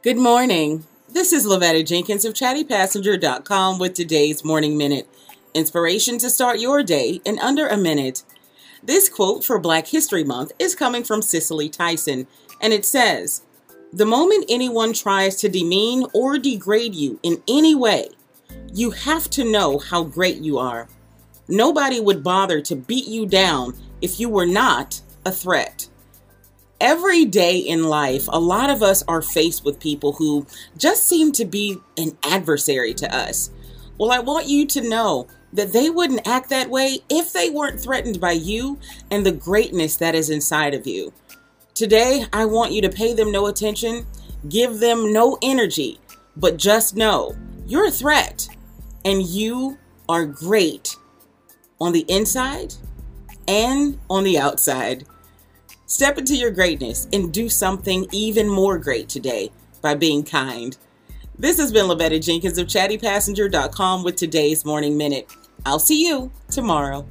Good morning. This is Lavetta Jenkins of chattypassenger.com with today's Morning Minute. Inspiration to start your day in under a minute. This quote for Black History Month is coming from Cicely Tyson, and it says, The moment anyone tries to demean or degrade you in any way, you have to know how great you are. Nobody would bother to beat you down if you were not a threat. Every day in life, a lot of us are faced with people who just seem to be an adversary to us. Well, I want you to know that they wouldn't act that way if they weren't threatened by you and the greatness that is inside of you. Today, I want you to pay them no attention, give them no energy, but just know you're a threat and you are great on the inside and on the outside. Step into your greatness and do something even more great today by being kind. This has been Lavetta Jenkins of chattypassenger.com with today's Morning Minute. I'll see you tomorrow.